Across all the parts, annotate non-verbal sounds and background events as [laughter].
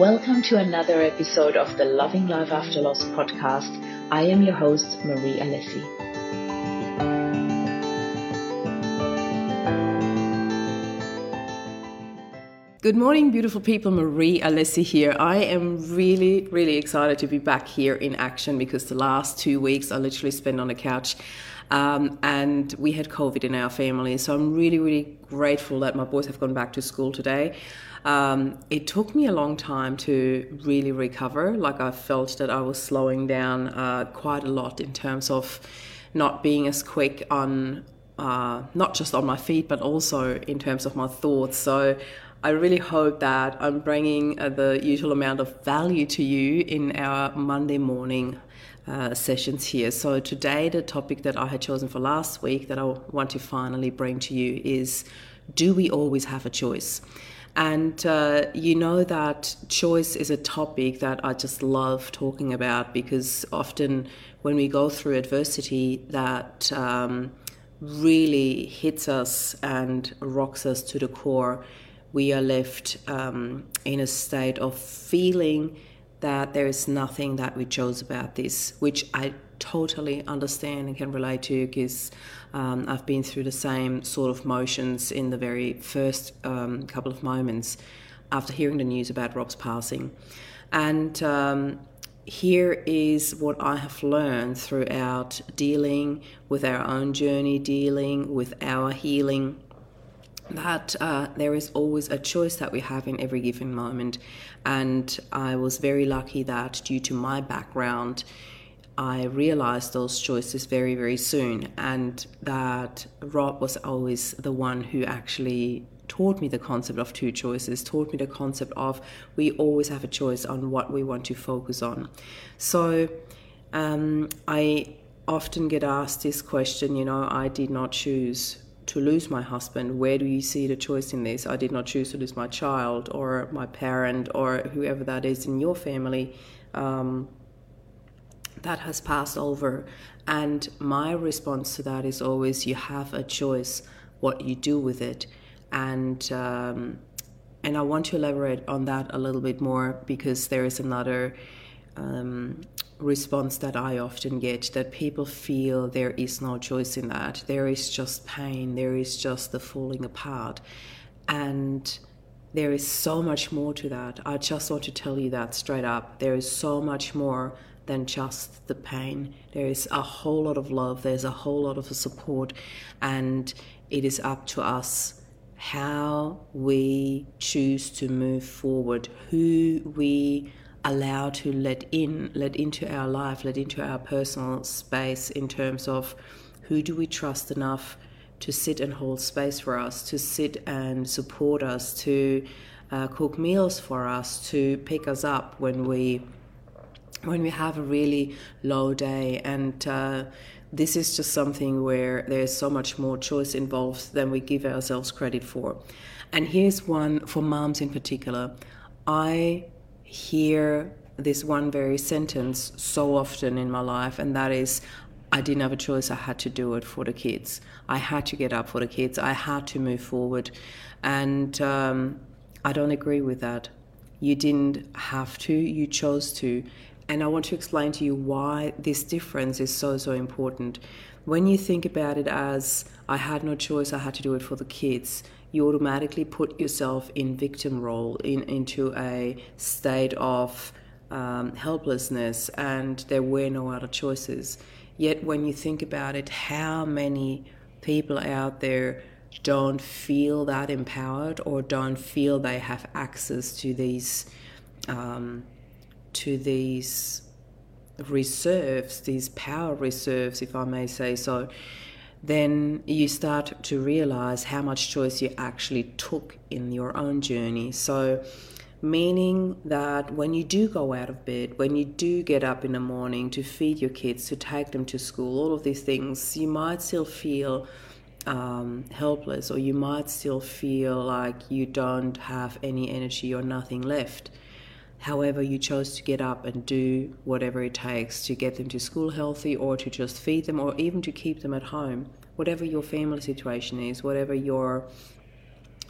Welcome to another episode of the Loving Life After Loss podcast. I am your host, Marie Alessi. Good morning, beautiful people. Marie Alessi here. I am really, really excited to be back here in action because the last two weeks I literally spent on the couch um, and we had COVID in our family. So I'm really, really grateful that my boys have gone back to school today. Um, it took me a long time to really recover. Like I felt that I was slowing down uh, quite a lot in terms of not being as quick on, uh, not just on my feet, but also in terms of my thoughts. So I really hope that I'm bringing uh, the usual amount of value to you in our Monday morning uh, sessions here. So, today, the topic that I had chosen for last week that I want to finally bring to you is Do we always have a choice? And uh, you know that choice is a topic that I just love talking about because often when we go through adversity, that um, really hits us and rocks us to the core we are left um, in a state of feeling that there is nothing that we chose about this, which I totally understand and can relate to because um, I've been through the same sort of motions in the very first um, couple of moments after hearing the news about Rob's passing. And um, here is what I have learned throughout dealing with our own journey, dealing with our healing that uh, there is always a choice that we have in every given moment. And I was very lucky that due to my background, I realized those choices very, very soon. And that Rob was always the one who actually taught me the concept of two choices, taught me the concept of we always have a choice on what we want to focus on. So um, I often get asked this question, you know, I did not choose to lose my husband, where do you see the choice in this? I did not choose to lose my child or my parent or whoever that is in your family. Um, that has passed over. And my response to that is always you have a choice what you do with it. And um, and I want to elaborate on that a little bit more because there is another um, response that I often get that people feel there is no choice in that. There is just pain, there is just the falling apart. And there is so much more to that. I just want to tell you that straight up. There is so much more than just the pain. There is a whole lot of love, there's a whole lot of support, and it is up to us how we choose to move forward, who we allow to let in, let into our life, let into our personal space in terms of who do we trust enough to sit and hold space for us, to sit and support us, to uh, cook meals for us, to pick us up when we when we have a really low day and uh, this is just something where there's so much more choice involved than we give ourselves credit for. And here's one for moms in particular. I hear this one very sentence so often in my life, and that is, I didn't have a choice. I had to do it for the kids. I had to get up for the kids. I had to move forward. And um, I don't agree with that. You didn't have to, you chose to. And I want to explain to you why this difference is so, so important. When you think about it as, I had no choice, I had to do it for the kids, you automatically put yourself in victim role in into a state of um, helplessness and there were no other choices. Yet when you think about it how many people out there don't feel that empowered or don't feel they have access to these um, to these reserves these power reserves if i may say so then you start to realize how much choice you actually took in your own journey. So, meaning that when you do go out of bed, when you do get up in the morning to feed your kids, to take them to school, all of these things, you might still feel um, helpless or you might still feel like you don't have any energy or nothing left. However, you chose to get up and do whatever it takes to get them to school healthy or to just feed them or even to keep them at home. Whatever your family situation is, whatever your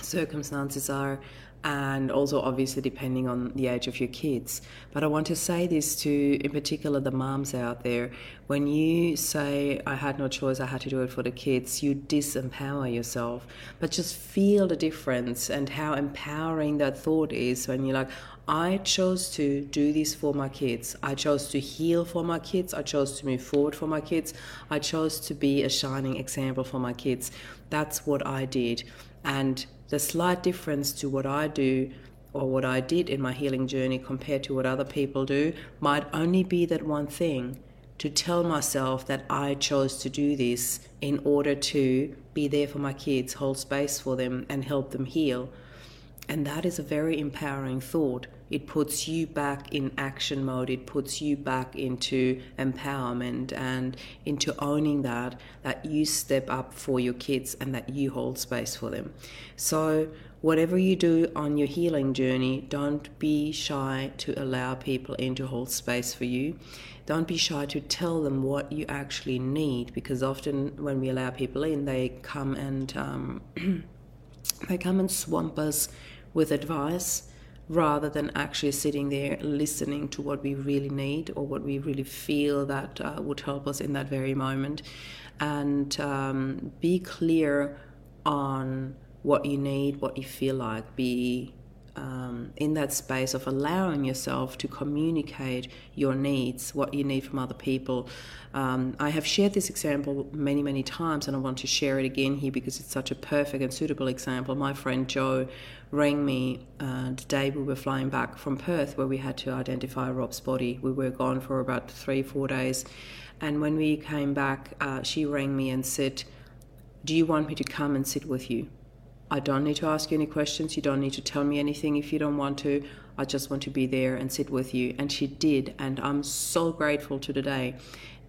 circumstances are, and also obviously depending on the age of your kids. But I want to say this to, in particular, the moms out there. When you say, I had no choice, I had to do it for the kids, you disempower yourself. But just feel the difference and how empowering that thought is when you're like, I chose to do this for my kids. I chose to heal for my kids. I chose to move forward for my kids. I chose to be a shining example for my kids. That's what I did. And the slight difference to what I do or what I did in my healing journey compared to what other people do might only be that one thing to tell myself that I chose to do this in order to be there for my kids, hold space for them, and help them heal. And that is a very empowering thought. It puts you back in action mode. It puts you back into empowerment and into owning that, that you step up for your kids and that you hold space for them. So, whatever you do on your healing journey, don't be shy to allow people in to hold space for you. Don't be shy to tell them what you actually need because often when we allow people in, they come and um, [clears throat] they come and swamp us with advice rather than actually sitting there listening to what we really need or what we really feel that uh, would help us in that very moment. And um, be clear on what you need, what you feel like. Be um, in that space of allowing yourself to communicate your needs, what you need from other people. Um, I have shared this example many, many times, and I want to share it again here because it's such a perfect and suitable example. My friend Joe rang me uh, the day we were flying back from Perth, where we had to identify Rob's body. We were gone for about three, four days. And when we came back, uh, she rang me and said, Do you want me to come and sit with you? I don't need to ask you any questions. You don't need to tell me anything if you don't want to. I just want to be there and sit with you. And she did. And I'm so grateful to today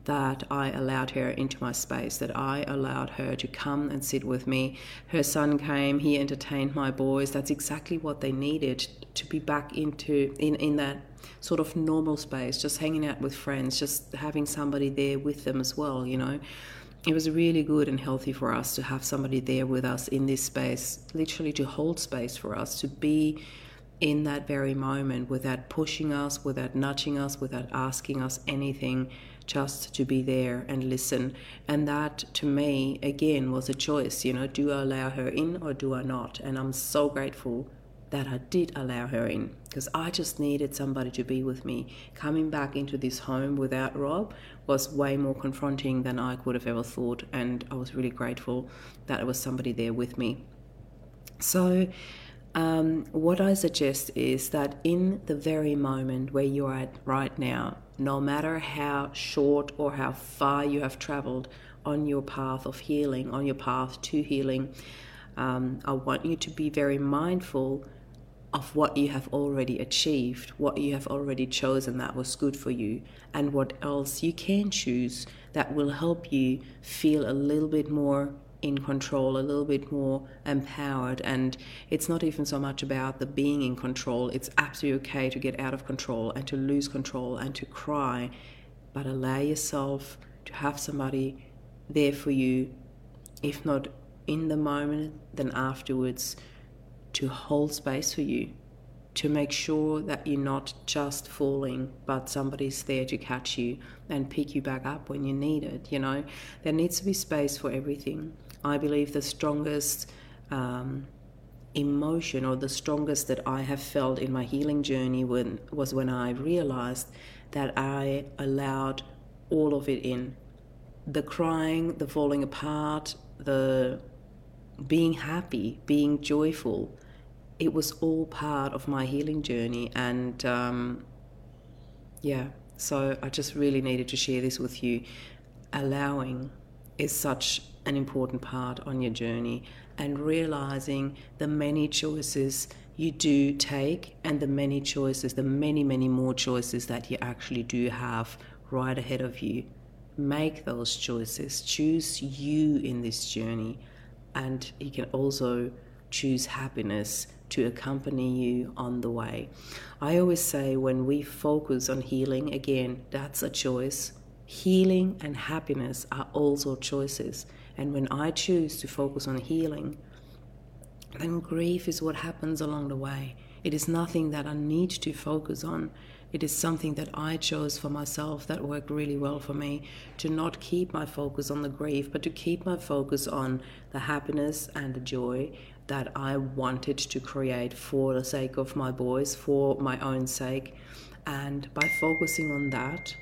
that I allowed her into my space, that I allowed her to come and sit with me. Her son came, he entertained my boys. That's exactly what they needed to be back into in, in that sort of normal space, just hanging out with friends, just having somebody there with them as well, you know it was really good and healthy for us to have somebody there with us in this space, literally to hold space for us, to be in that very moment without pushing us, without nudging us, without asking us anything, just to be there and listen. And that to me, again, was a choice. You know, do I allow her in or do I not? And I'm so grateful that I did allow her in because I just needed somebody to be with me. Coming back into this home without Rob was way more confronting than I could have ever thought, and I was really grateful that there was somebody there with me. So, um, what I suggest is that in the very moment where you are at right now, no matter how short or how far you have traveled on your path of healing, on your path to healing, um, I want you to be very mindful of what you have already achieved, what you have already chosen that was good for you, and what else you can choose that will help you feel a little bit more in control, a little bit more empowered. And it's not even so much about the being in control, it's absolutely okay to get out of control and to lose control and to cry, but allow yourself to have somebody there for you, if not in the moment, then afterwards to hold space for you, to make sure that you're not just falling, but somebody's there to catch you and pick you back up when you need it. You know, there needs to be space for everything. I believe the strongest um, emotion or the strongest that I have felt in my healing journey when, was when I realized that I allowed all of it in the crying, the falling apart, the being happy, being joyful, it was all part of my healing journey. And um, yeah, so I just really needed to share this with you. Allowing is such an important part on your journey, and realizing the many choices you do take and the many choices, the many, many more choices that you actually do have right ahead of you. Make those choices. Choose you in this journey. And you can also choose happiness to accompany you on the way. I always say when we focus on healing, again, that's a choice. Healing and happiness are also choices. And when I choose to focus on healing, then grief is what happens along the way. It is nothing that I need to focus on. It is something that I chose for myself that worked really well for me to not keep my focus on the grief, but to keep my focus on the happiness and the joy that I wanted to create for the sake of my boys, for my own sake. And by focusing on that,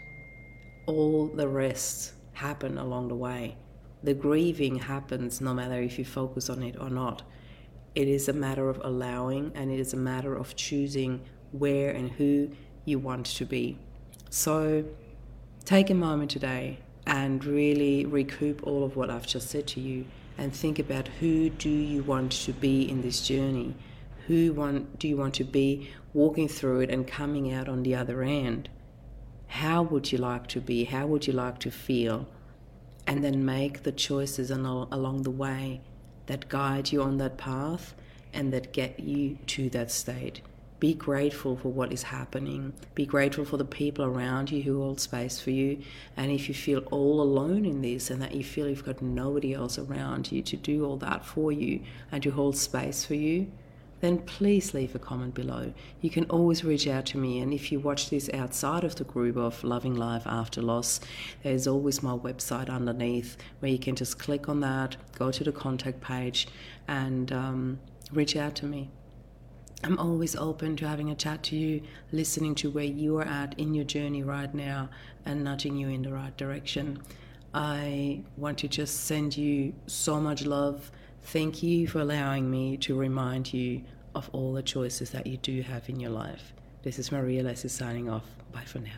all the rest happen along the way. The grieving happens no matter if you focus on it or not. It is a matter of allowing and it is a matter of choosing where and who you want to be. So take a moment today and really recoup all of what I've just said to you and think about who do you want to be in this journey? Who want, do you want to be walking through it and coming out on the other end? How would you like to be? How would you like to feel? And then make the choices along the way that guide you on that path and that get you to that state. Be grateful for what is happening. Be grateful for the people around you who hold space for you. And if you feel all alone in this and that you feel you've got nobody else around you to do all that for you and to hold space for you, then please leave a comment below. You can always reach out to me, and if you watch this outside of the group of Loving Life After Loss, there's always my website underneath where you can just click on that, go to the contact page, and um, reach out to me. I'm always open to having a chat to you, listening to where you are at in your journey right now, and nudging you in the right direction. I want to just send you so much love Thank you for allowing me to remind you of all the choices that you do have in your life. This is Marie Alessi signing off. Bye for now.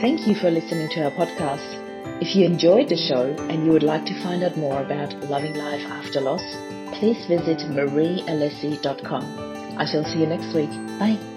Thank you for listening to our podcast. If you enjoyed the show and you would like to find out more about loving life after loss, please visit mariealessi.com. I shall see you next week. Bye.